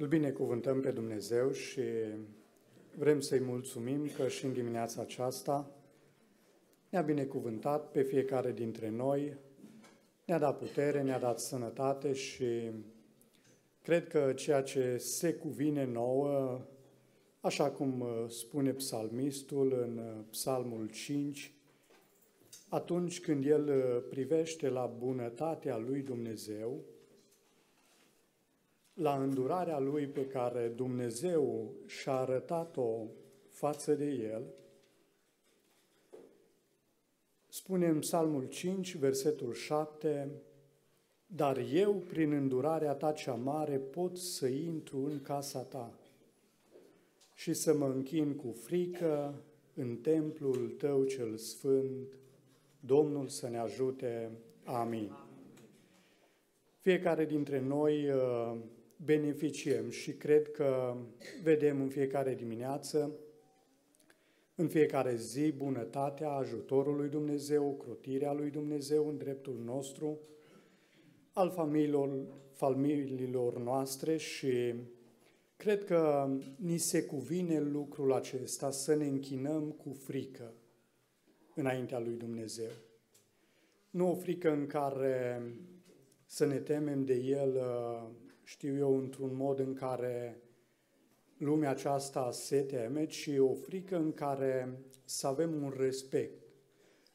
Îl binecuvântăm pe Dumnezeu și vrem să-i mulțumim că și în dimineața aceasta ne-a binecuvântat pe fiecare dintre noi, ne-a dat putere, ne-a dat sănătate și cred că ceea ce se cuvine nouă, așa cum spune psalmistul în psalmul 5, atunci când el privește la bunătatea lui Dumnezeu, la îndurarea lui pe care Dumnezeu și-a arătat-o față de el, spune în Psalmul 5, versetul 7, Dar eu, prin îndurarea ta cea mare, pot să intru în casa ta și să mă închin cu frică în templul tău cel sfânt. Domnul să ne ajute. Amin. Fiecare dintre noi uh, beneficiem și cred că vedem în fiecare dimineață, în fiecare zi, bunătatea, ajutorul lui Dumnezeu, crotirea lui Dumnezeu în dreptul nostru, al familiilor, familiilor noastre și cred că ni se cuvine lucrul acesta să ne închinăm cu frică înaintea lui Dumnezeu. Nu o frică în care să ne temem de El știu eu, într-un mod în care lumea aceasta se teme, ci o frică în care să avem un respect.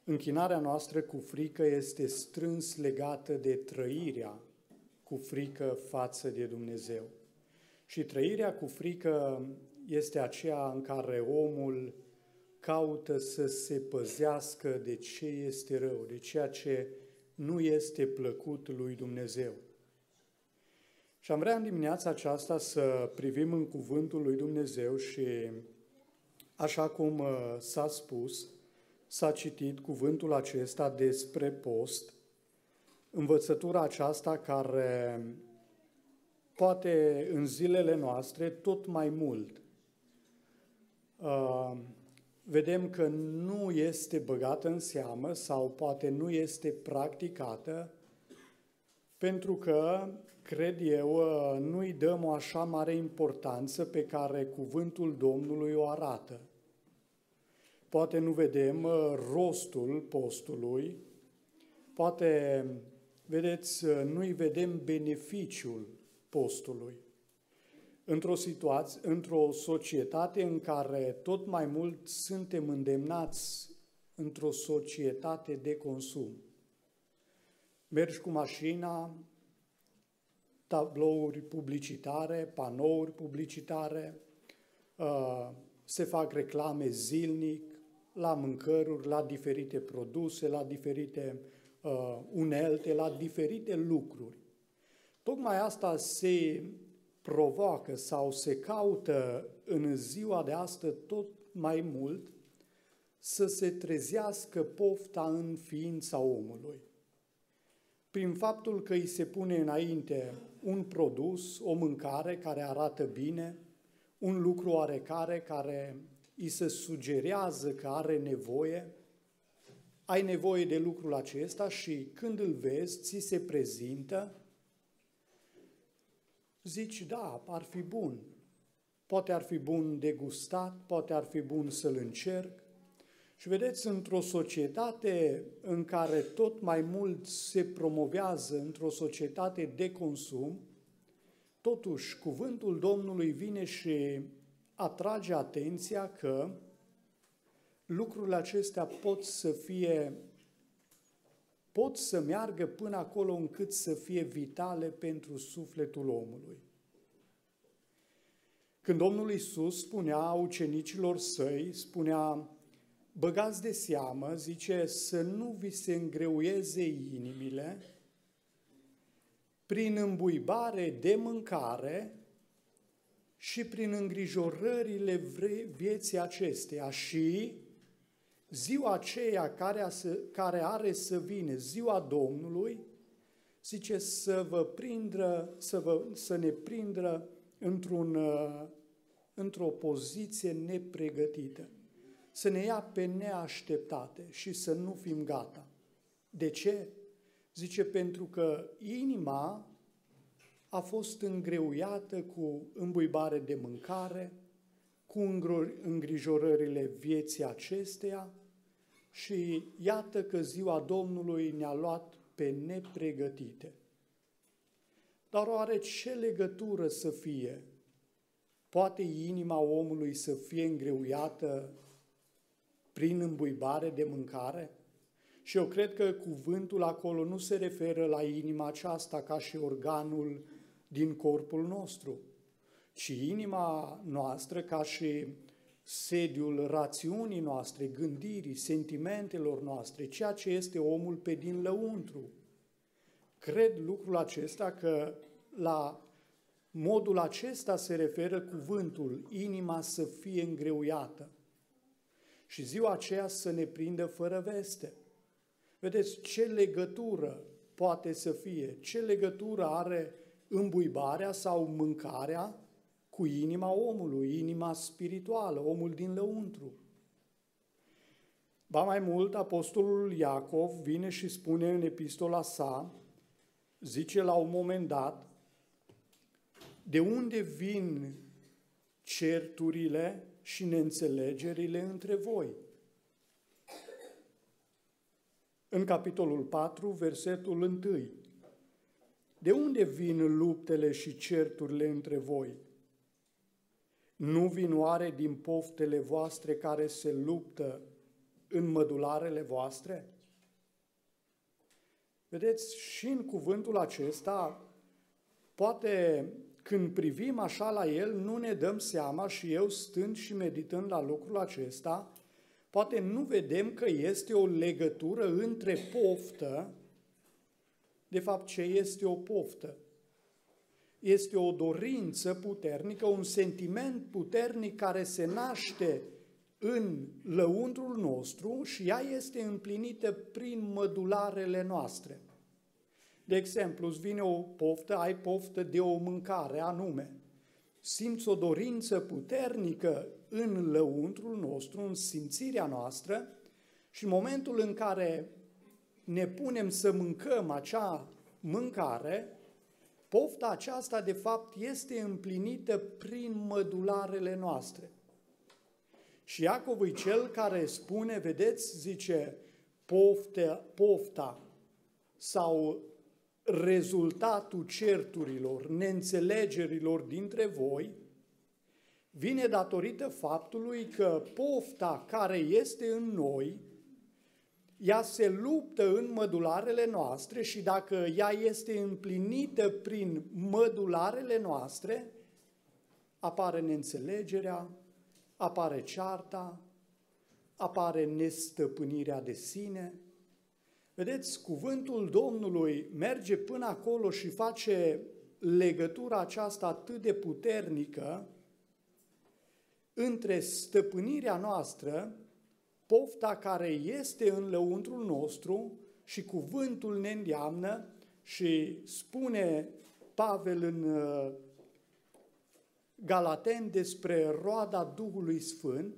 Închinarea noastră cu frică este strâns legată de trăirea cu frică față de Dumnezeu. Și trăirea cu frică este aceea în care omul caută să se păzească de ce este rău, de ceea ce nu este plăcut lui Dumnezeu. Și am vrea în dimineața aceasta să privim în cuvântul lui Dumnezeu și așa cum uh, s-a spus, s-a citit cuvântul acesta despre post, învățătura aceasta care poate în zilele noastre tot mai mult. Uh, vedem că nu este băgată în seamă sau poate nu este practicată pentru că, cred eu, ă, nu-i dăm o așa mare importanță pe care cuvântul Domnului o arată. Poate nu vedem ă, rostul postului, poate, vedeți, ă, nu-i vedem beneficiul postului. Într-o situație, într-o societate în care tot mai mult suntem îndemnați într-o societate de consum mergi cu mașina, tablouri publicitare, panouri publicitare, uh, se fac reclame zilnic la mâncăruri, la diferite produse, la diferite uh, unelte, la diferite lucruri. Tocmai asta se provoacă sau se caută în ziua de astăzi tot mai mult să se trezească pofta în ființa omului prin faptul că îi se pune înainte un produs, o mâncare care arată bine, un lucru oarecare care îi se sugerează că are nevoie, ai nevoie de lucrul acesta și când îl vezi, ți se prezintă, zici, da, ar fi bun. Poate ar fi bun de gustat, poate ar fi bun să-l încerc, și vedeți, într-o societate în care tot mai mult se promovează, într-o societate de consum, totuși cuvântul Domnului vine și atrage atenția că lucrurile acestea pot să fie, pot să meargă până acolo încât să fie vitale pentru sufletul omului. Când Domnul Isus spunea ucenicilor săi, spunea, băgați de seamă, zice, să nu vi se îngreuieze inimile prin îmbuibare de mâncare și prin îngrijorările vieții acesteia. Și ziua aceea care, a să, care are să vină, ziua Domnului, zice să vă prindră, să, vă, să ne prindră într-un, într-o poziție nepregătită să ne ia pe neașteptate și să nu fim gata. De ce? Zice, pentru că inima a fost îngreuiată cu îmbuibare de mâncare, cu îngrijorările vieții acesteia și iată că ziua Domnului ne-a luat pe nepregătite. Dar oare ce legătură să fie? Poate inima omului să fie îngreuiată prin îmbuibare de mâncare? Și eu cred că cuvântul acolo nu se referă la inima aceasta ca și organul din corpul nostru, ci inima noastră ca și sediul rațiunii noastre, gândirii, sentimentelor noastre, ceea ce este omul pe din lăuntru. Cred lucrul acesta că la modul acesta se referă cuvântul, inima să fie îngreuiată și ziua aceea să ne prindă fără veste. Vedeți ce legătură poate să fie, ce legătură are îmbuibarea sau mâncarea cu inima omului, inima spirituală, omul din lăuntru. Ba mai mult, apostolul Iacov vine și spune în epistola sa, zice la un moment dat, de unde vin certurile și neînțelegerile între voi? În capitolul 4, versetul 1. De unde vin luptele și certurile între voi? Nu vin oare din poftele voastre care se luptă în mădularele voastre? Vedeți, și în cuvântul acesta, poate când privim așa la el, nu ne dăm seama și eu stând și meditând la lucrul acesta, poate nu vedem că este o legătură între poftă, de fapt ce este o poftă? Este o dorință puternică, un sentiment puternic care se naște în lăuntrul nostru și ea este împlinită prin mădularele noastre. De exemplu, îți vine o poftă, ai poftă de o mâncare anume. Simți o dorință puternică în lăuntrul nostru, în simțirea noastră și în momentul în care ne punem să mâncăm acea mâncare, pofta aceasta de fapt este împlinită prin mădularele noastre. Și Iacov e cel care spune, vedeți, zice, pofte, pofta sau rezultatul certurilor, neînțelegerilor dintre voi, vine datorită faptului că pofta care este în noi, ea se luptă în mădularele noastre și dacă ea este împlinită prin mădularele noastre, apare neînțelegerea, apare cearta, apare nestăpânirea de sine, Vedeți, cuvântul Domnului merge până acolo și face legătura aceasta atât de puternică între stăpânirea noastră, pofta care este în lăuntrul nostru și cuvântul ne îndeamnă și spune Pavel în uh, Galaten despre roada Duhului Sfânt,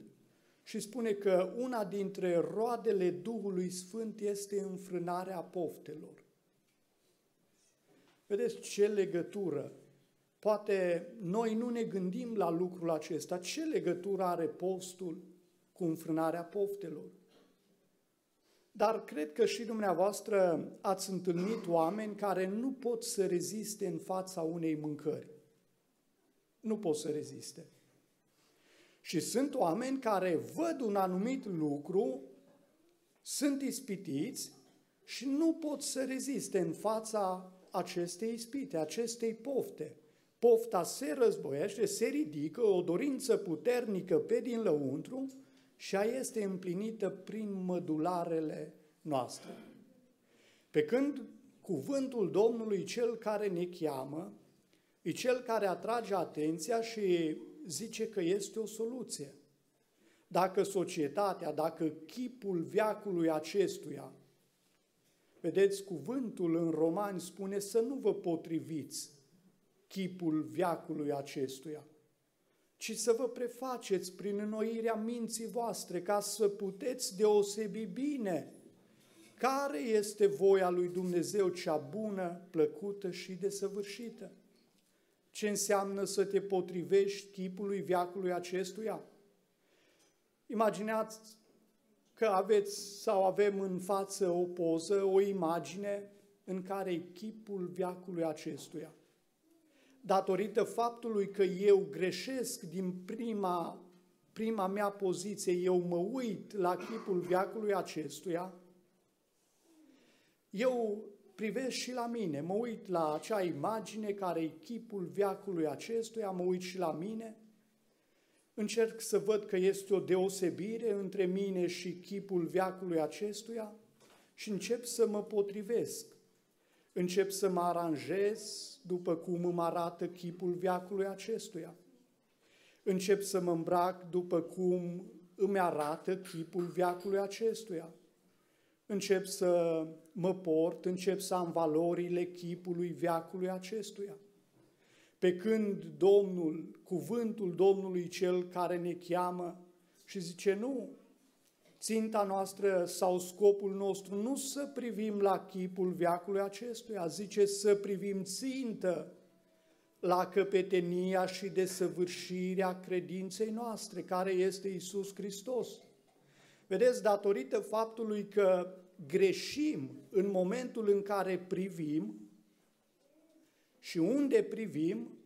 și spune că una dintre roadele Duhului Sfânt este înfrânarea poftelor. Vedeți ce legătură? Poate noi nu ne gândim la lucrul acesta. Ce legătură are postul cu înfrânarea poftelor? Dar cred că și dumneavoastră ați întâlnit oameni care nu pot să reziste în fața unei mâncări. Nu pot să reziste. Și sunt oameni care văd un anumit lucru, sunt ispitiți și nu pot să reziste în fața acestei ispite, acestei pofte. Pofta se războiește, se ridică, o dorință puternică pe din lăuntru și ea este împlinită prin mădularele noastre. Pe când cuvântul Domnului, cel care ne cheamă, e cel care atrage atenția și zice că este o soluție. Dacă societatea, dacă chipul viacului acestuia, vedeți, cuvântul în Romani spune să nu vă potriviți chipul viacului acestuia, ci să vă prefaceți prin înnoirea minții voastre ca să puteți deosebi bine care este voia lui Dumnezeu cea bună, plăcută și desăvârșită. Ce înseamnă să te potrivești chipului viacului acestuia? Imaginați că aveți sau avem în față o poză, o imagine în care e chipul viacului acestuia. Datorită faptului că eu greșesc din prima, prima mea poziție, eu mă uit la chipul viacului acestuia, eu privesc și la mine, mă uit la acea imagine care e chipul viacului acestuia, mă uit și la mine, încerc să văd că este o deosebire între mine și chipul viacului acestuia și încep să mă potrivesc. Încep să mă aranjez după cum îmi arată chipul viacului acestuia. Încep să mă îmbrac după cum îmi arată chipul viacului acestuia încep să mă port, încep să am valorile chipului viacului acestuia. Pe când Domnul, cuvântul Domnului cel care ne cheamă și zice nu, ținta noastră sau scopul nostru nu să privim la chipul viacului acestuia, zice să privim țintă la căpetenia și desăvârșirea credinței noastre, care este Isus Hristos. Vedeți, datorită faptului că greșim în momentul în care privim și unde privim,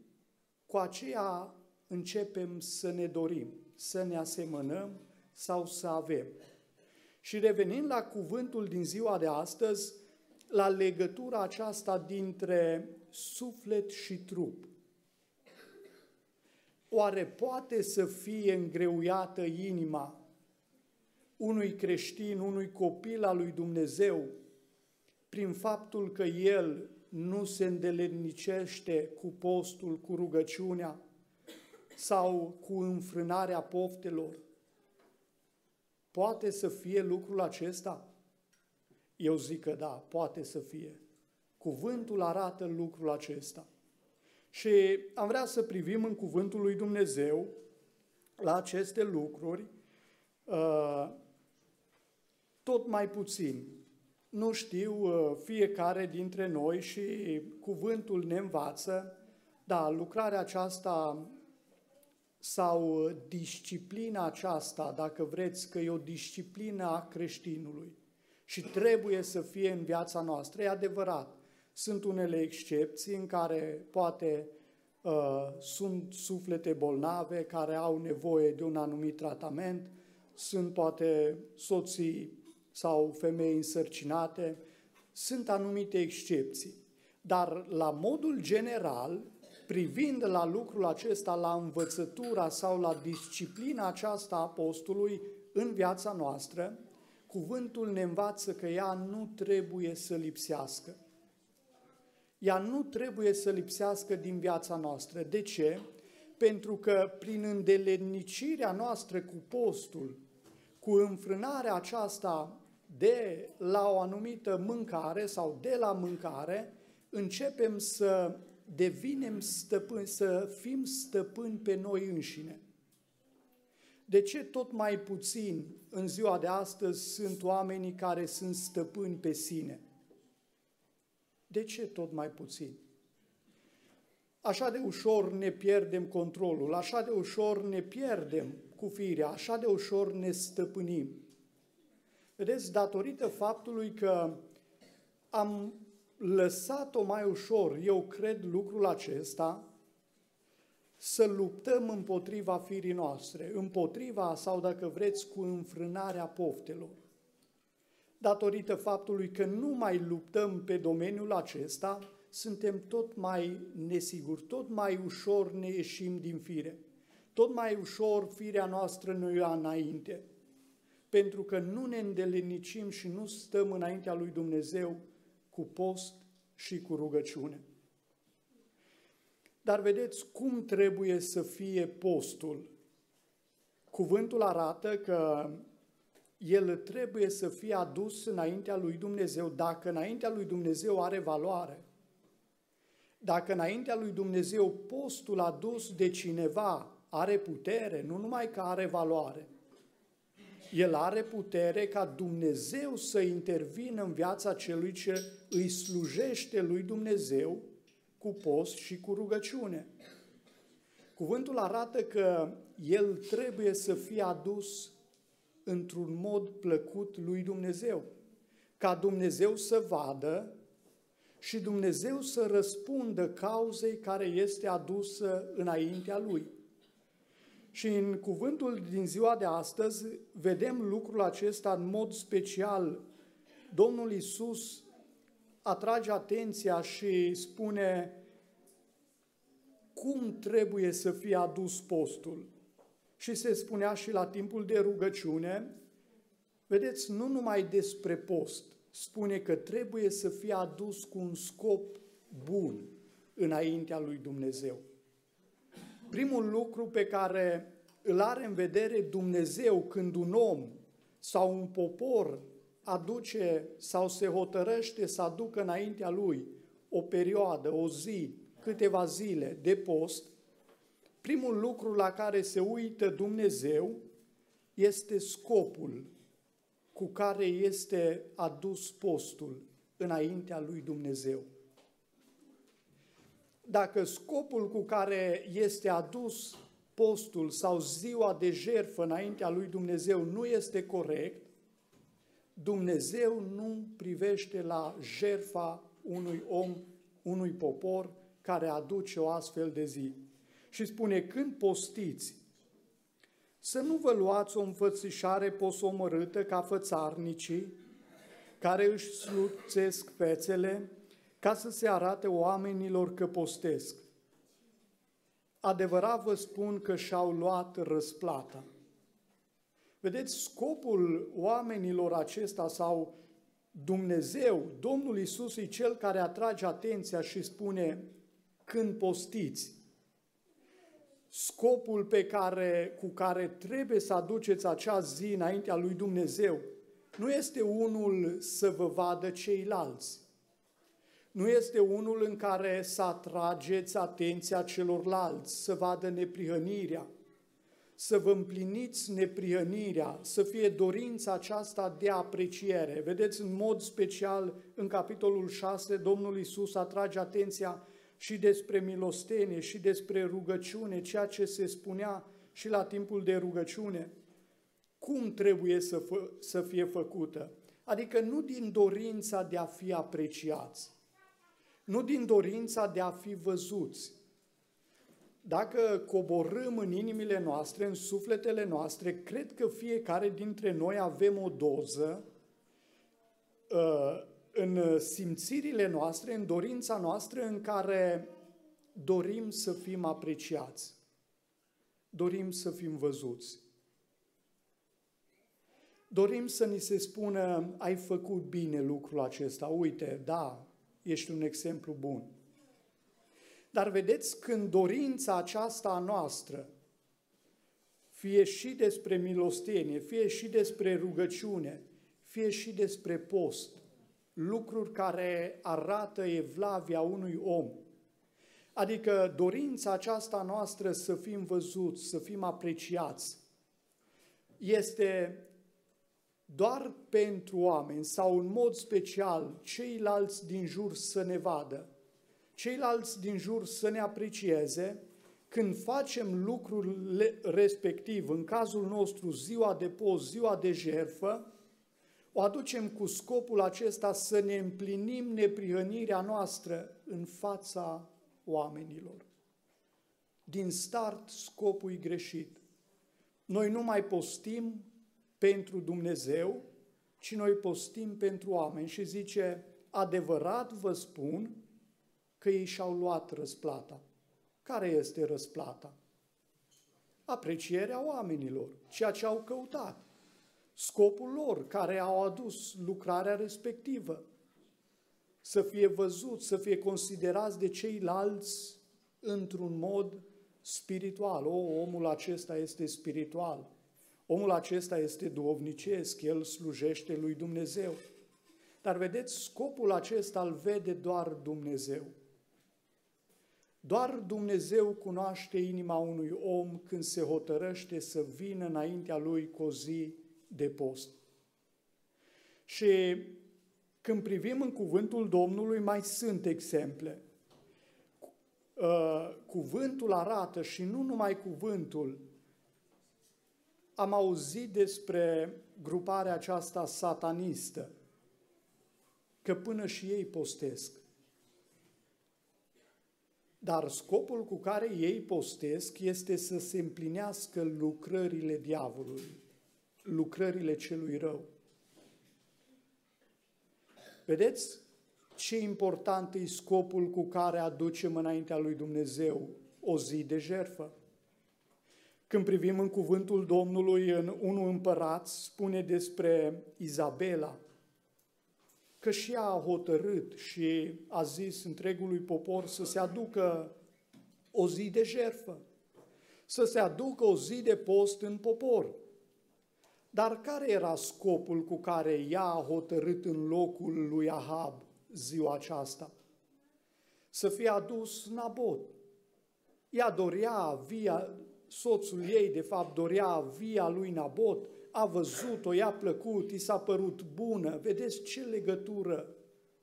cu aceea începem să ne dorim, să ne asemănăm sau să avem. Și revenind la cuvântul din ziua de astăzi, la legătura aceasta dintre suflet și trup. Oare poate să fie îngreuiată inima unui creștin, unui copil al lui Dumnezeu, prin faptul că el nu se îndeletnicește cu postul, cu rugăciunea sau cu înfrânarea poftelor. Poate să fie lucrul acesta? Eu zic că da, poate să fie. Cuvântul arată lucrul acesta. Și am vrea să privim în cuvântul lui Dumnezeu la aceste lucruri, uh, tot mai puțin. Nu știu uh, fiecare dintre noi și cuvântul ne învață, da, lucrarea aceasta sau disciplina aceasta, dacă vreți că e o disciplină a creștinului și trebuie să fie în viața noastră, e adevărat. Sunt unele excepții în care poate uh, sunt suflete bolnave care au nevoie de un anumit tratament, sunt poate soții sau femei însărcinate, sunt anumite excepții. Dar la modul general, privind la lucrul acesta, la învățătura sau la disciplina aceasta a apostolului în viața noastră, cuvântul ne învață că ea nu trebuie să lipsească. Ea nu trebuie să lipsească din viața noastră. De ce? Pentru că prin îndelenicirea noastră cu postul, cu înfrânarea aceasta de la o anumită mâncare sau de la mâncare, începem să devinem stăpâni, să fim stăpâni pe noi înșine. De ce tot mai puțin în ziua de astăzi sunt oamenii care sunt stăpâni pe sine? De ce tot mai puțin? Așa de ușor ne pierdem controlul, așa de ușor ne pierdem cu firea, așa de ușor ne stăpânim. Vedeți, datorită faptului că am lăsat-o mai ușor, eu cred lucrul acesta, să luptăm împotriva firii noastre, împotriva sau, dacă vreți, cu înfrânarea poftelor. Datorită faptului că nu mai luptăm pe domeniul acesta, suntem tot mai nesiguri, tot mai ușor ne ieșim din fire. Tot mai ușor firea noastră ne ia înainte pentru că nu ne îndelenicim și nu stăm înaintea lui Dumnezeu cu post și cu rugăciune. Dar vedeți cum trebuie să fie postul. Cuvântul arată că el trebuie să fie adus înaintea lui Dumnezeu dacă înaintea lui Dumnezeu are valoare. Dacă înaintea lui Dumnezeu postul adus de cineva are putere, nu numai că are valoare – el are putere ca Dumnezeu să intervină în viața celui ce îi slujește lui Dumnezeu cu post și cu rugăciune. Cuvântul arată că el trebuie să fie adus într-un mod plăcut lui Dumnezeu, ca Dumnezeu să vadă și Dumnezeu să răspundă cauzei care este adusă înaintea lui. Și în cuvântul din ziua de astăzi vedem lucrul acesta în mod special. Domnul Isus atrage atenția și spune cum trebuie să fie adus postul. Și se spunea și la timpul de rugăciune, vedeți, nu numai despre post, spune că trebuie să fie adus cu un scop bun înaintea lui Dumnezeu. Primul lucru pe care îl are în vedere Dumnezeu când un om sau un popor aduce sau se hotărăște să aducă înaintea lui o perioadă, o zi, câteva zile de post, primul lucru la care se uită Dumnezeu este scopul cu care este adus postul înaintea lui Dumnezeu. Dacă scopul cu care este adus postul sau ziua de jertfă înaintea lui Dumnezeu nu este corect, Dumnezeu nu privește la jertfa unui om, unui popor care aduce o astfel de zi. Și spune, când postiți, să nu vă luați o înfățișare posomărâtă ca fățarnicii, care își sluțesc fețele, ca să se arate oamenilor că postesc. Adevărat vă spun că și-au luat răsplata. Vedeți, scopul oamenilor acesta sau Dumnezeu, Domnul Isus e Cel care atrage atenția și spune când postiți. Scopul pe care, cu care trebuie să aduceți acea zi înaintea lui Dumnezeu nu este unul să vă vadă ceilalți, nu este unul în care să atrageți atenția celorlalți, să vadă neprihănirea, să vă împliniți neprihănirea, să fie dorința aceasta de apreciere. Vedeți, în mod special, în capitolul 6, Domnul Isus atrage atenția și despre milostenie și despre rugăciune, ceea ce se spunea și la timpul de rugăciune. Cum trebuie să, fă, să fie făcută? Adică nu din dorința de a fi apreciați, nu din dorința de a fi văzuți. Dacă coborâm în inimile noastre, în sufletele noastre, cred că fiecare dintre noi avem o doză uh, în simțirile noastre, în dorința noastră în care dorim să fim apreciați, dorim să fim văzuți. Dorim să ni se spună, ai făcut bine lucrul acesta, uite, da, ești un exemplu bun. Dar vedeți, când dorința aceasta a noastră, fie și despre milostenie, fie și despre rugăciune, fie și despre post, lucruri care arată evlavia unui om, adică dorința aceasta noastră să fim văzuți, să fim apreciați, este doar pentru oameni sau în mod special ceilalți din jur să ne vadă, ceilalți din jur să ne aprecieze, când facem lucrul respectiv, în cazul nostru ziua de post, ziua de jertfă, o aducem cu scopul acesta să ne împlinim neprihănirea noastră în fața oamenilor. Din start, scopul e greșit. Noi nu mai postim pentru Dumnezeu, ci noi postim pentru oameni și zice, adevărat vă spun că ei și-au luat răsplata. Care este răsplata? Aprecierea oamenilor, ceea ce au căutat, scopul lor, care au adus lucrarea respectivă. Să fie văzut, să fie considerați de ceilalți într-un mod spiritual. O, omul acesta este spiritual Omul acesta este duovnicesc, el slujește lui Dumnezeu. Dar vedeți, scopul acesta îl vede doar Dumnezeu. Doar Dumnezeu cunoaște inima unui om când se hotărăște să vină înaintea lui cu o zi de post. Și când privim în cuvântul Domnului, mai sunt exemple. uh, cuvântul arată și nu numai cuvântul, am auzit despre gruparea aceasta satanistă, că până și ei postesc. Dar scopul cu care ei postesc este să se împlinească lucrările diavolului, lucrările celui rău. Vedeți ce important e scopul cu care aducem înaintea lui Dumnezeu o zi de jerfă? Când privim în cuvântul Domnului în unul împărat, spune despre Izabela, că și ea a hotărât și a zis întregului popor să se aducă o zi de jerfă, să se aducă o zi de post în popor. Dar care era scopul cu care ea a hotărât în locul lui Ahab ziua aceasta? Să fie adus Nabot. Ea dorea via, soțul ei de fapt dorea via lui Nabot, a văzut-o, i-a plăcut, i s-a părut bună. Vedeți ce legătură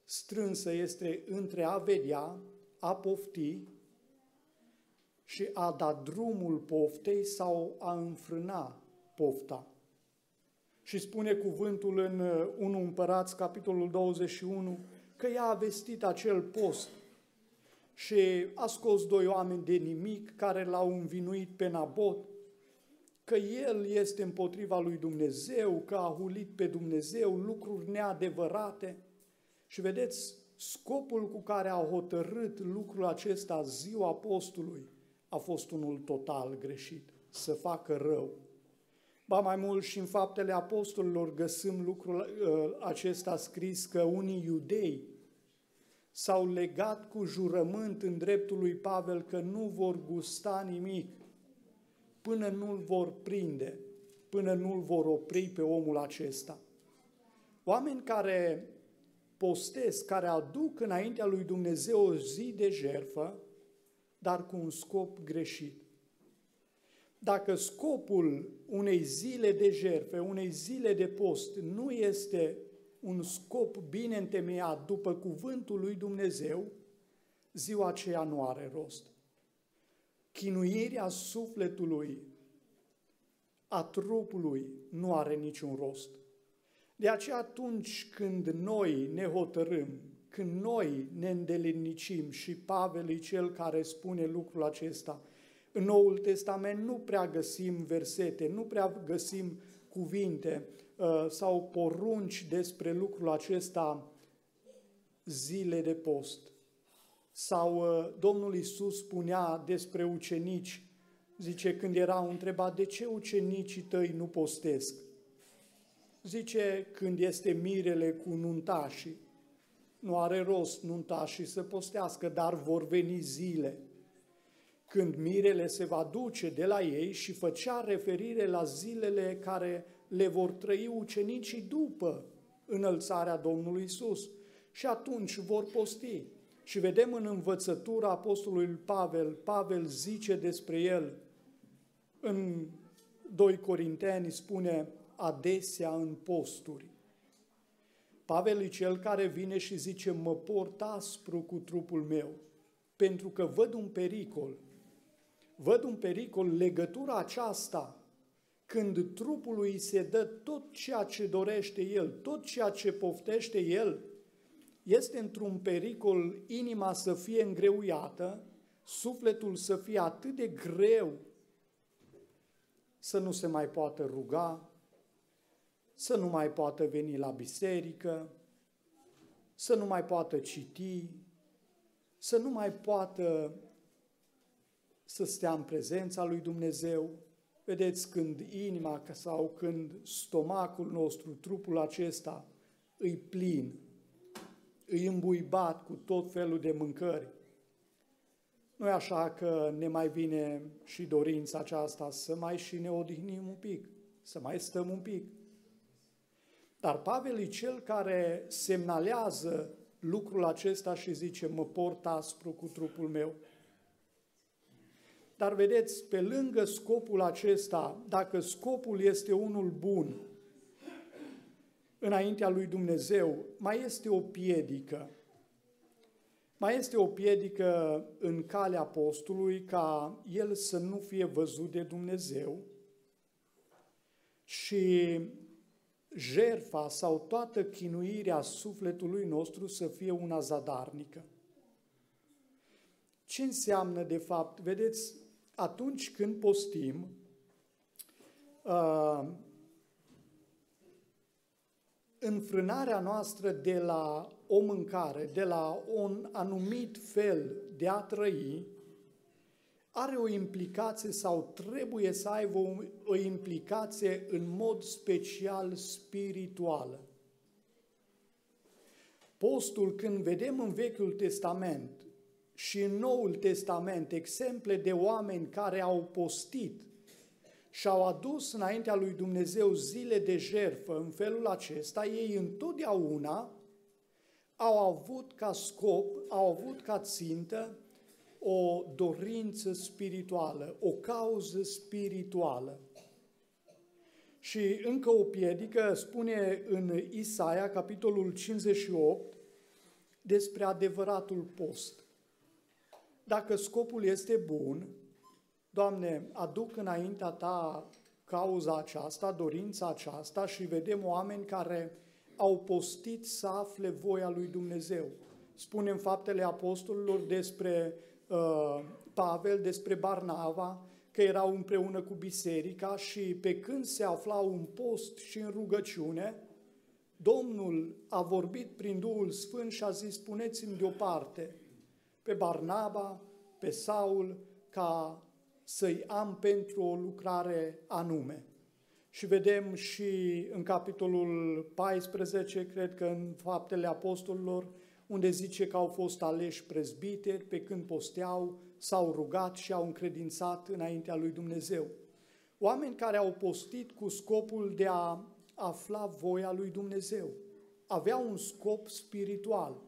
strânsă este între a vedea, a pofti și a da drumul poftei sau a înfrâna pofta. Și spune cuvântul în 1 uh, Împărați, capitolul 21, că ea a vestit acel post și a scos doi oameni de nimic care l-au învinuit pe Nabot, că el este împotriva lui Dumnezeu, că a hulit pe Dumnezeu, lucruri neadevărate. Și vedeți, scopul cu care a hotărât lucrul acesta ziua apostolului a fost unul total greșit, să facă rău. Ba mai mult și în faptele apostolilor găsim lucrul uh, acesta scris că unii iudei s-au legat cu jurământ în dreptul lui Pavel că nu vor gusta nimic până nu-l vor prinde, până nu-l vor opri pe omul acesta. Oameni care postesc, care aduc înaintea lui Dumnezeu o zi de jerfă, dar cu un scop greșit. Dacă scopul unei zile de jerfe, unei zile de post, nu este un scop bine întemeiat după cuvântul lui Dumnezeu, ziua aceea nu are rost chinuirea sufletului, a trupului, nu are niciun rost. De aceea atunci când noi ne hotărâm, când noi ne îndelenicim și Pavel e cel care spune lucrul acesta, în Noul Testament nu prea găsim versete, nu prea găsim cuvinte uh, sau porunci despre lucrul acesta zile de post. Sau uh, Domnul Isus spunea despre ucenici, zice, când erau întrebat, de ce ucenicii tăi nu postesc? Zice, când este mirele cu nuntașii, nu are rost nuntașii să postească, dar vor veni zile când mirele se va duce de la ei și făcea referire la zilele care le vor trăi ucenicii după înălțarea Domnului Isus. Și atunci vor posti. Și vedem în învățătura apostolului Pavel, Pavel zice despre el, în 2 Corinteni spune adesea în posturi. Pavel e cel care vine și zice, mă port aspru cu trupul meu, pentru că văd un pericol. Văd un pericol, legătura aceasta, când trupului se dă tot ceea ce dorește el, tot ceea ce poftește el, este într-un pericol inima să fie îngreuiată, sufletul să fie atât de greu să nu se mai poată ruga, să nu mai poată veni la biserică, să nu mai poată citi, să nu mai poată să stea în prezența lui Dumnezeu. Vedeți, când inima sau când stomacul nostru, trupul acesta, îi plin îi îmbuibat cu tot felul de mâncări. Nu e așa că ne mai vine și dorința aceasta să mai și ne odihnim un pic, să mai stăm un pic. Dar Pavel e cel care semnalează lucrul acesta și zice, mă port aspru cu trupul meu. Dar vedeți, pe lângă scopul acesta, dacă scopul este unul bun, înaintea lui Dumnezeu, mai este o piedică. Mai este o piedică în calea apostolului ca el să nu fie văzut de Dumnezeu și jerfa sau toată chinuirea sufletului nostru să fie una zadarnică. Ce înseamnă de fapt? Vedeți, atunci când postim, uh, înfrânarea noastră de la o mâncare, de la un anumit fel de a trăi, are o implicație sau trebuie să aibă o, o implicație în mod special spirituală. Postul, când vedem în Vechiul Testament și în Noul Testament exemple de oameni care au postit și au adus înaintea lui Dumnezeu zile de jerfă în felul acesta, ei întotdeauna au avut ca scop, au avut ca țintă o dorință spirituală, o cauză spirituală. Și încă o piedică spune în Isaia, capitolul 58, despre adevăratul post. Dacă scopul este bun, Doamne, aduc înaintea Ta cauza aceasta, dorința aceasta și vedem oameni care au postit să afle voia lui Dumnezeu. Spunem faptele apostolilor despre uh, Pavel, despre Barnava, că erau împreună cu biserica și pe când se aflau în post și în rugăciune, Domnul a vorbit prin Duhul Sfânt și a zis, spuneți-mi deoparte pe Barnaba, pe Saul, ca să-i am pentru o lucrare anume. Și vedem și în capitolul 14, cred că în Faptele Apostolilor, unde zice că au fost aleși prezbiteri pe când posteau, s-au rugat și au încredințat înaintea lui Dumnezeu. Oameni care au postit cu scopul de a afla voia lui Dumnezeu. Aveau un scop spiritual.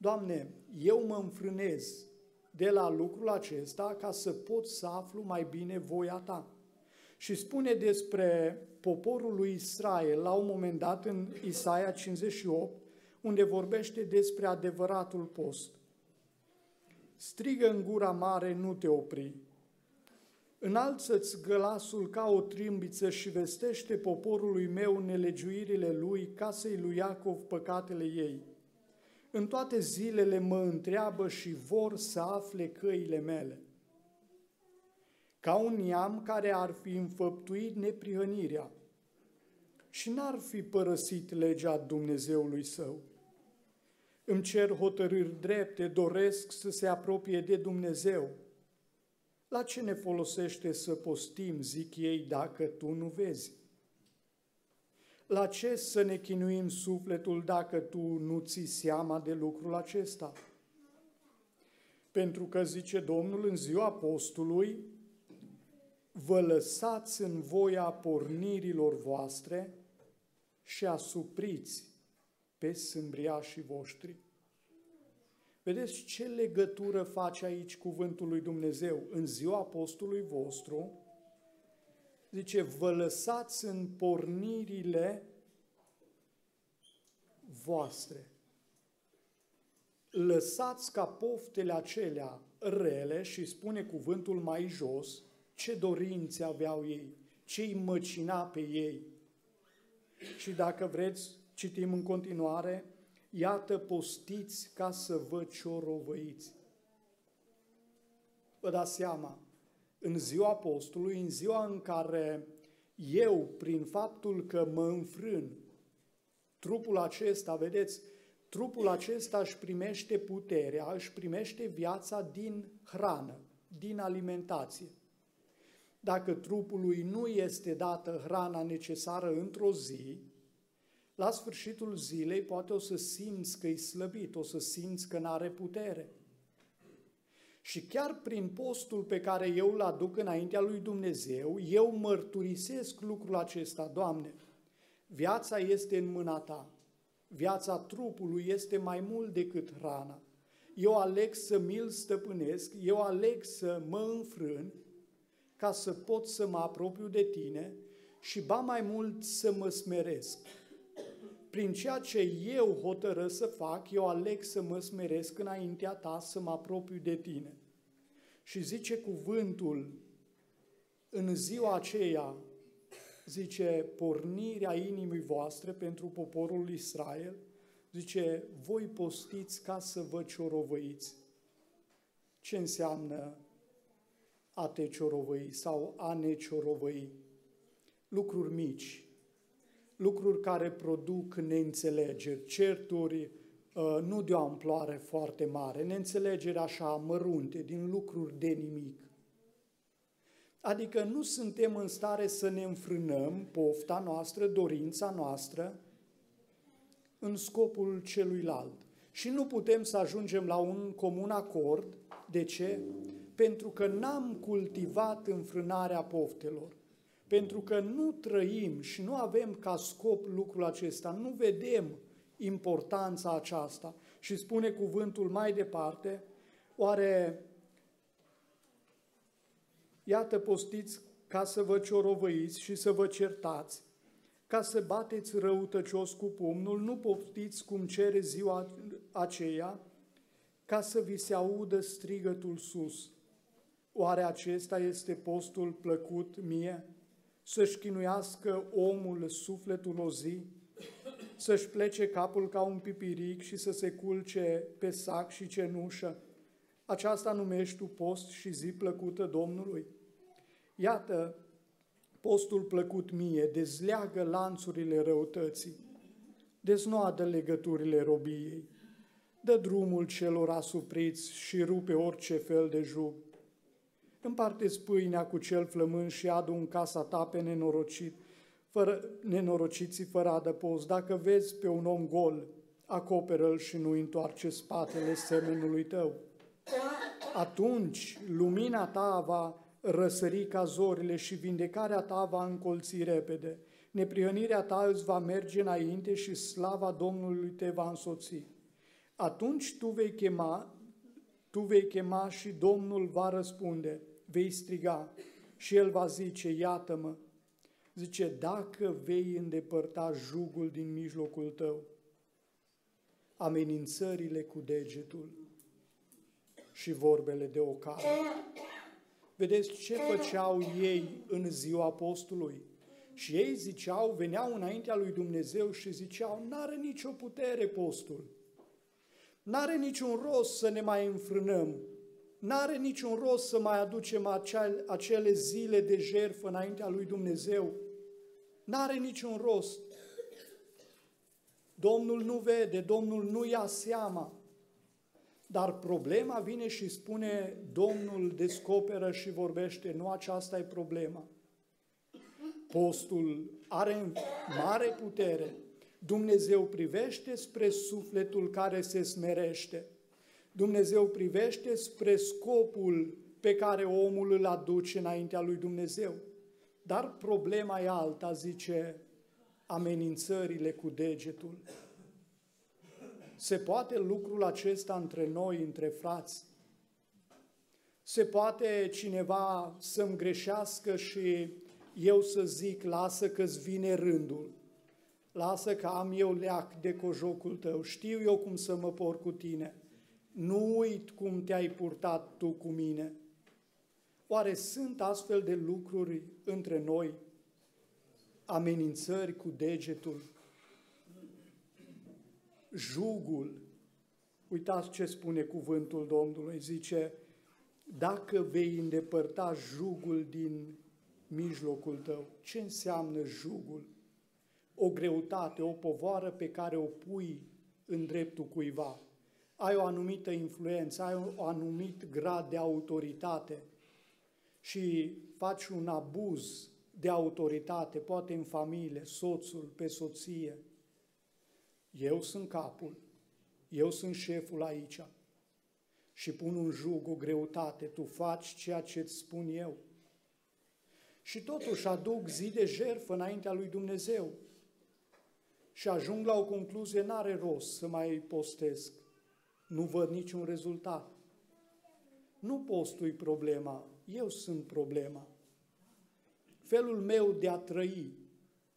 Doamne, eu mă înfrânez de la lucrul acesta ca să pot să aflu mai bine voia Ta. Și spune despre poporul lui Israel la un moment dat în Isaia 58, unde vorbește despre adevăratul post. Strigă în gura mare, nu te opri. Înalță-ți gălasul ca o trimbiță și vestește poporului meu nelegiuirile lui, casei lui Iacov păcatele ei. În toate zilele mă întreabă și vor să afle căile mele. Ca un neam care ar fi înfăptuit neprihănirea și n-ar fi părăsit legea Dumnezeului său. Îmi cer hotărâri drepte, doresc să se apropie de Dumnezeu. La ce ne folosește să postim, zic ei, dacă tu nu vezi? La ce să ne chinuim sufletul dacă tu nu ții seama de lucrul acesta? Pentru că, zice Domnul, în ziua postului, vă lăsați în voia pornirilor voastre și asupriți pe sâmbriașii voștri. Vedeți ce legătură face aici cuvântul lui Dumnezeu? În ziua apostolului vostru, zice, vă lăsați în pornirile voastre. Lăsați ca poftele acelea rele și spune cuvântul mai jos ce dorințe aveau ei, ce îi măcina pe ei. Și dacă vreți, citim în continuare, iată postiți ca să vă ciorovăiți. Vă dați seama, în ziua apostolului, în ziua în care eu, prin faptul că mă înfrân, trupul acesta, vedeți, trupul acesta își primește puterea, își primește viața din hrană, din alimentație. Dacă trupului nu este dată hrana necesară într-o zi, la sfârșitul zilei poate o să simți că e slăbit, o să simți că nu are putere. Și chiar prin postul pe care eu îl aduc înaintea lui Dumnezeu, eu mărturisesc lucrul acesta, Doamne, viața este în mâna Ta, viața trupului este mai mult decât hrana. Eu aleg să mi-l stăpânesc, eu aleg să mă înfrân ca să pot să mă apropiu de Tine și ba mai mult să mă smeresc prin ceea ce eu hotără să fac, eu aleg să mă smeresc înaintea ta, să mă apropiu de tine. Și zice cuvântul, în ziua aceea, zice, pornirea inimii voastre pentru poporul Israel, zice, voi postiți ca să vă ciorovăiți. Ce înseamnă a te ciorovăi sau a ne ciorovăi? Lucruri mici, lucruri care produc neînțelegeri, certuri uh, nu de o amploare foarte mare, neînțelegeri așa mărunte, din lucruri de nimic. Adică nu suntem în stare să ne înfrânăm pofta noastră, dorința noastră, în scopul celuilalt. Și nu putem să ajungem la un comun acord. De ce? Pentru că n-am cultivat înfrânarea poftelor. Pentru că nu trăim și nu avem ca scop lucrul acesta, nu vedem importanța aceasta. Și spune cuvântul mai departe, oare Iată, postiți ca să vă ciorovăiți și să vă certați, ca să bateți răutăcios cu pumnul, nu poftiți cum cere ziua aceea, ca să vi se audă strigătul sus. Oare acesta este postul plăcut mie? Să-și chinuiască omul sufletul o zi? Să-și plece capul ca un pipiric și să se culce pe sac și cenușă? Aceasta numești tu post și zi plăcută Domnului? Iată, postul plăcut mie dezleagă lanțurile răutății, deznoadă legăturile robiei, dă drumul celor asupriți și rupe orice fel de jug. Împarte pâinea cu cel flămând și adu în casa ta pe nenorocit, fără, nenorociții fără adăpost. Dacă vezi pe un om gol, acoperă-l și nu întoarce spatele semenului tău. Atunci lumina ta va răsări ca zorile și vindecarea ta va încolți repede. Neprihănirea ta îți va merge înainte și slava Domnului te va însoți. Atunci tu vei chema, tu vei chema și Domnul va răspunde, vei striga și El va zice, iată-mă, zice, dacă vei îndepărta jugul din mijlocul tău, amenințările cu degetul și vorbele de ocare. Vedeți ce făceau ei în ziua apostolului? Și ei ziceau, veneau înaintea lui Dumnezeu și ziceau, n-are nicio putere postul. N-are niciun rost să ne mai înfrânăm. N-are niciun rost să mai aducem acele, acele zile de jertfă înaintea lui Dumnezeu. N-are niciun rost. Domnul nu vede, Domnul nu ia seama. Dar problema vine și spune, Domnul descoperă și vorbește, nu aceasta e problema. Postul are mare putere. Dumnezeu privește spre sufletul care se smerește. Dumnezeu privește spre scopul pe care omul îl aduce înaintea lui Dumnezeu. Dar problema e alta, zice, amenințările cu degetul. Se poate lucrul acesta între noi, între frați? Se poate cineva să-mi greșească și eu să zic, lasă că-ți vine rândul, lasă că am eu leac de cojocul tău, știu eu cum să mă por cu tine, nu uit cum te-ai purtat tu cu mine. Oare sunt astfel de lucruri între noi? Amenințări cu degetul, jugul. Uitați ce spune cuvântul Domnului, zice, dacă vei îndepărta jugul din mijlocul tău, ce înseamnă jugul? O greutate, o povară pe care o pui în dreptul cuiva. Ai o anumită influență, ai un anumit grad de autoritate și faci un abuz de autoritate, poate în familie, soțul pe soție, eu sunt capul, eu sunt șeful aici. Și pun un jug, o greutate, tu faci ceea ce îți spun eu. Și totuși aduc zi de jertfă înaintea lui Dumnezeu. Și ajung la o concluzie, n-are rost să mai postesc, nu văd niciun rezultat. Nu postui problema, eu sunt problema. Felul meu de a trăi,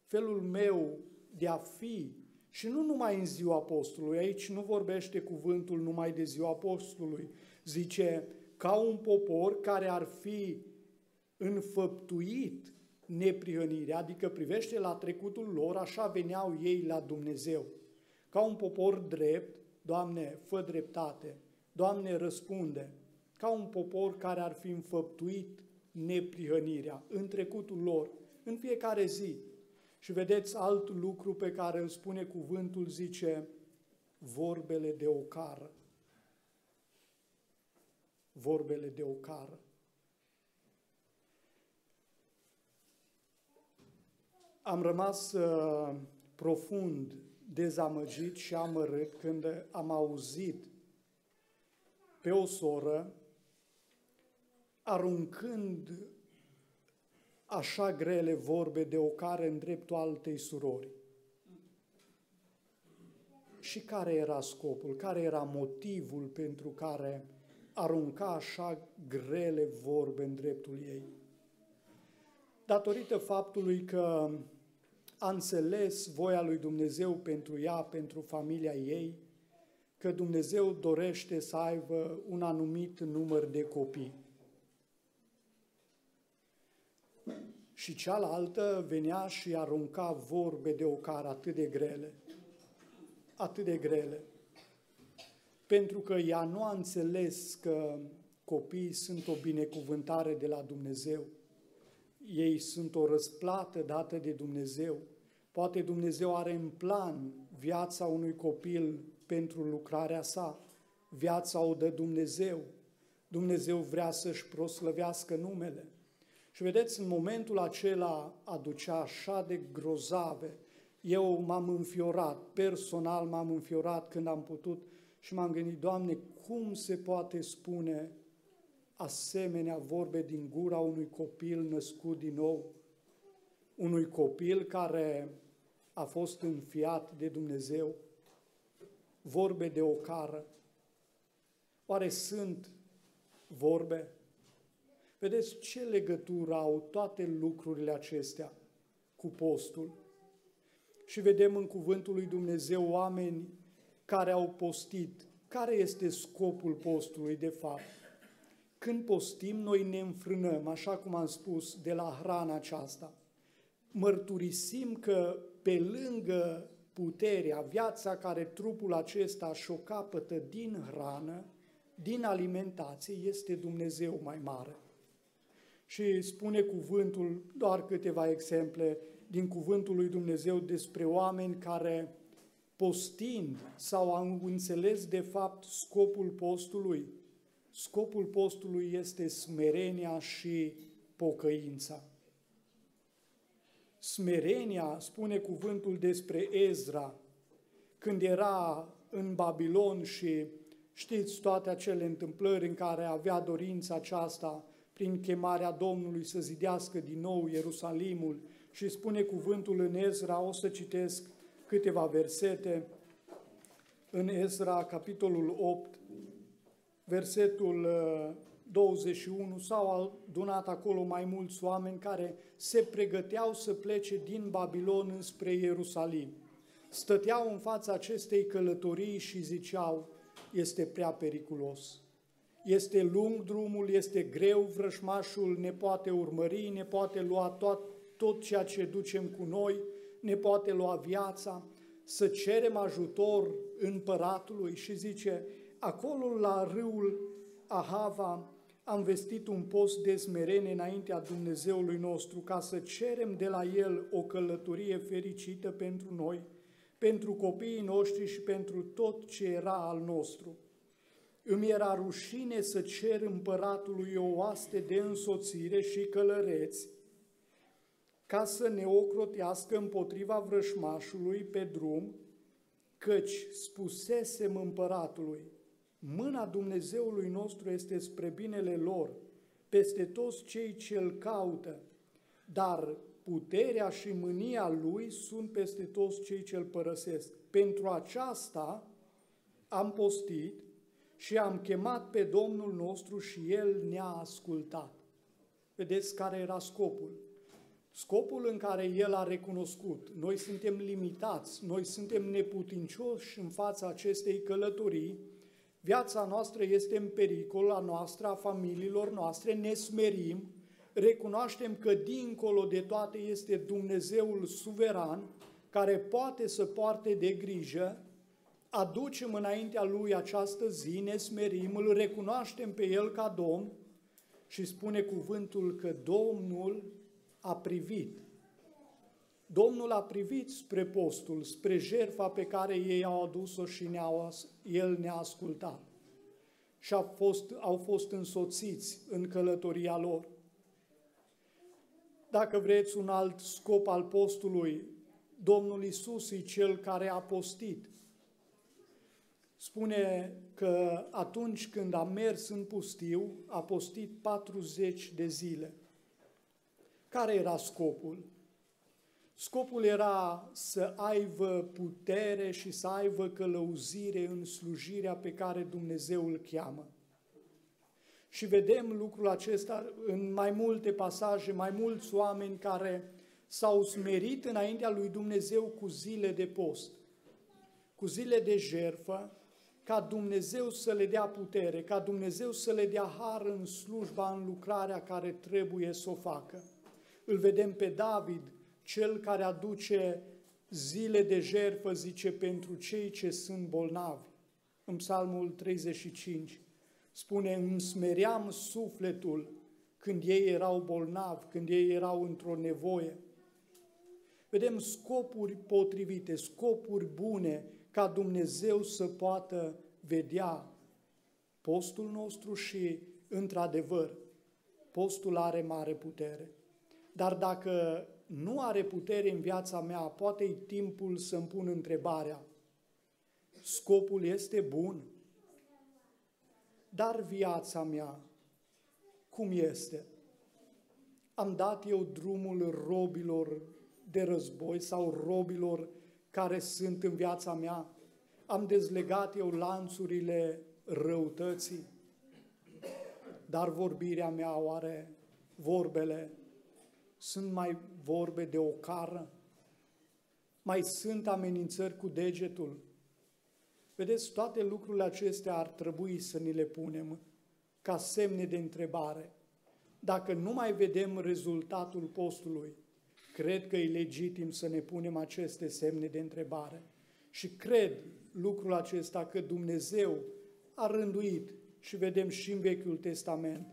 felul meu de a fi, Și nu numai în ziua apostolului, aici nu vorbește cuvântul numai de ziua apostolului, zice ca un popor care ar fi înfăptuit neprihănirea, adică privește la trecutul lor, așa veneau ei la Dumnezeu. Ca un popor drept, Doamne, fă dreptate, Doamne, răspunde, ca un popor care ar fi înfăptuit neprihănirea în trecutul lor, în fiecare zi. Și vedeți alt lucru pe care îl spune cuvântul, zice, vorbele de ocară. Vorbele de ocară. Am rămas uh, profund dezamăgit și amărât când am auzit pe o soră aruncând așa grele vorbe de ocare în dreptul altei surori. Și care era scopul, care era motivul pentru care arunca așa grele vorbe în dreptul ei? Datorită faptului că a înțeles voia lui Dumnezeu pentru ea, pentru familia ei, că Dumnezeu dorește să aibă un anumit număr de copii. Și cealaltă venea și arunca vorbe de ocar atât de grele, atât de grele, pentru că ea nu a înțeles că copiii sunt o binecuvântare de la Dumnezeu. Ei sunt o răsplată dată de Dumnezeu. Poate Dumnezeu are în plan viața unui copil pentru lucrarea sa. Viața o dă Dumnezeu. Dumnezeu vrea să-și proslăvească numele. Și vedeți, în momentul acela aducea așa de grozave. Eu m-am înfiorat, personal m-am înfiorat când am putut și m-am gândit, Doamne, cum se poate spune asemenea vorbe din gura unui copil născut din nou? Unui copil care a fost înfiat de Dumnezeu? Vorbe de ocară? Oare sunt vorbe? Vedeți ce legătură au toate lucrurile acestea cu postul. Și vedem în cuvântul lui Dumnezeu oameni care au postit. Care este scopul postului de fapt? Când postim, noi ne înfrânăm, așa cum am spus, de la hrana aceasta. Mărturisim că pe lângă puterea, viața care trupul acesta și-o capătă din hrană, din alimentație, este Dumnezeu mai mare. Și spune cuvântul, doar câteva exemple din cuvântul lui Dumnezeu despre oameni care postind sau au înțeles de fapt scopul postului. Scopul postului este smerenia și pocăința. Smerenia, spune cuvântul despre Ezra, când era în Babilon și știți toate acele întâmplări în care avea dorința aceasta prin chemarea Domnului să zidească din nou Ierusalimul și spune cuvântul în Ezra, o să citesc câteva versete, în Ezra, capitolul 8, versetul 21, uh, s-au adunat acolo mai mulți oameni care se pregăteau să plece din Babilon înspre Ierusalim. Stăteau în fața acestei călătorii și ziceau, este prea periculos. Este lung drumul, este greu, vrășmașul ne poate urmări, ne poate lua tot, tot ceea ce ducem cu noi, ne poate lua viața, să cerem ajutor împăratului. Și zice, acolo la râul Ahava am vestit un post de smerenie înaintea Dumnezeului nostru ca să cerem de la El o călătorie fericită pentru noi, pentru copiii noștri și pentru tot ce era al nostru. Îmi era rușine să cer împăratului o oaste de însoțire și călăreți, ca să ne ocrotească împotriva vrășmașului pe drum, căci spusesem împăratului, mâna Dumnezeului nostru este spre binele lor, peste toți cei ce îl caută, dar puterea și mânia lui sunt peste toți cei ce îl părăsesc. Pentru aceasta am postit și am chemat pe Domnul nostru și El ne-a ascultat. Vedeți care era scopul? Scopul în care El a recunoscut, noi suntem limitați, noi suntem neputincioși în fața acestei călătorii, viața noastră este în pericol, a noastră, a familiilor noastre, ne smerim, recunoaștem că dincolo de toate este Dumnezeul suveran, care poate să poarte de grijă, aducem înaintea Lui această zi, ne smerim, îl recunoaștem pe El ca Domn și spune cuvântul că Domnul a privit. Domnul a privit spre postul, spre jertfa pe care ei au adus-o și ne El ne-a ascultat. Și au fost, au fost însoțiți în călătoria lor. Dacă vreți un alt scop al postului, Domnul Isus e Cel care a postit. Spune că atunci când a mers în pustiu, a postit 40 de zile. Care era scopul? Scopul era să aibă putere și să aibă călăuzire în slujirea pe care Dumnezeu îl cheamă. Și vedem lucrul acesta în mai multe pasaje, mai mulți oameni care s-au smerit înaintea lui Dumnezeu cu zile de post, cu zile de jerfă, ca Dumnezeu să le dea putere, ca Dumnezeu să le dea har în slujba, în lucrarea care trebuie să o facă. Îl vedem pe David, cel care aduce zile de jerfă, zice, pentru cei ce sunt bolnavi. În Psalmul 35 spune, îmi smeream sufletul când ei erau bolnavi, când ei erau într-o nevoie. Vedem scopuri potrivite, scopuri bune, ca Dumnezeu să poată vedea postul nostru și, într-adevăr, postul are mare putere. Dar dacă nu are putere în viața mea, poate e timpul să-mi pun întrebarea, scopul este bun, dar viața mea cum este? Am dat eu drumul robilor de război sau robilor care sunt în viața mea? Am dezlegat eu lanțurile răutății? Dar vorbirea mea oare, vorbele, sunt mai vorbe de o cară? Mai sunt amenințări cu degetul? Vedeți, toate lucrurile acestea ar trebui să ni le punem ca semne de întrebare. Dacă nu mai vedem rezultatul postului, cred că e legitim să ne punem aceste semne de întrebare. Și cred lucrul acesta că Dumnezeu a rânduit și vedem și în Vechiul Testament,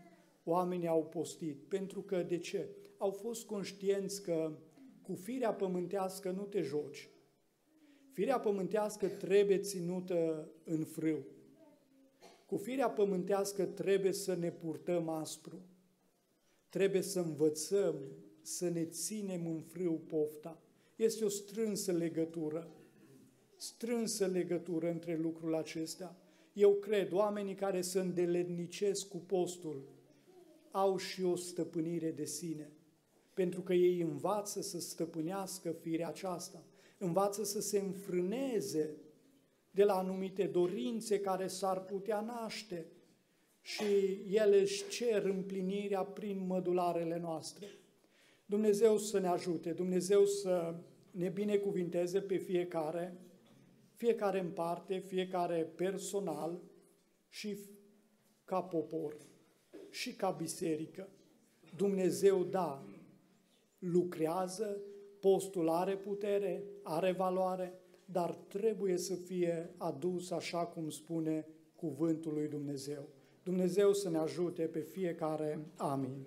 oamenii au postit. Pentru că, de ce? Au fost conștienți că cu firea pământească nu te joci. Firea pământească trebuie ținută în frâu. Cu firea pământească trebuie să ne purtăm aspru. Trebuie să învățăm să ne ținem în frâu pofta. Este o strânsă legătură, strânsă legătură între lucrurile acestea. Eu cred, oamenii care se îndeletnicesc cu postul au și o stăpânire de sine, pentru că ei învață să stăpânească firea aceasta, învață să se înfrâneze de la anumite dorințe care s-ar putea naște și ele își cer împlinirea prin mădularele noastre. Dumnezeu să ne ajute, Dumnezeu să ne binecuvinteze pe fiecare, fiecare în parte, fiecare personal și ca popor și ca biserică. Dumnezeu, da, lucrează, postul are putere, are valoare, dar trebuie să fie adus așa cum spune cuvântul lui Dumnezeu. Dumnezeu să ne ajute pe fiecare. Amin.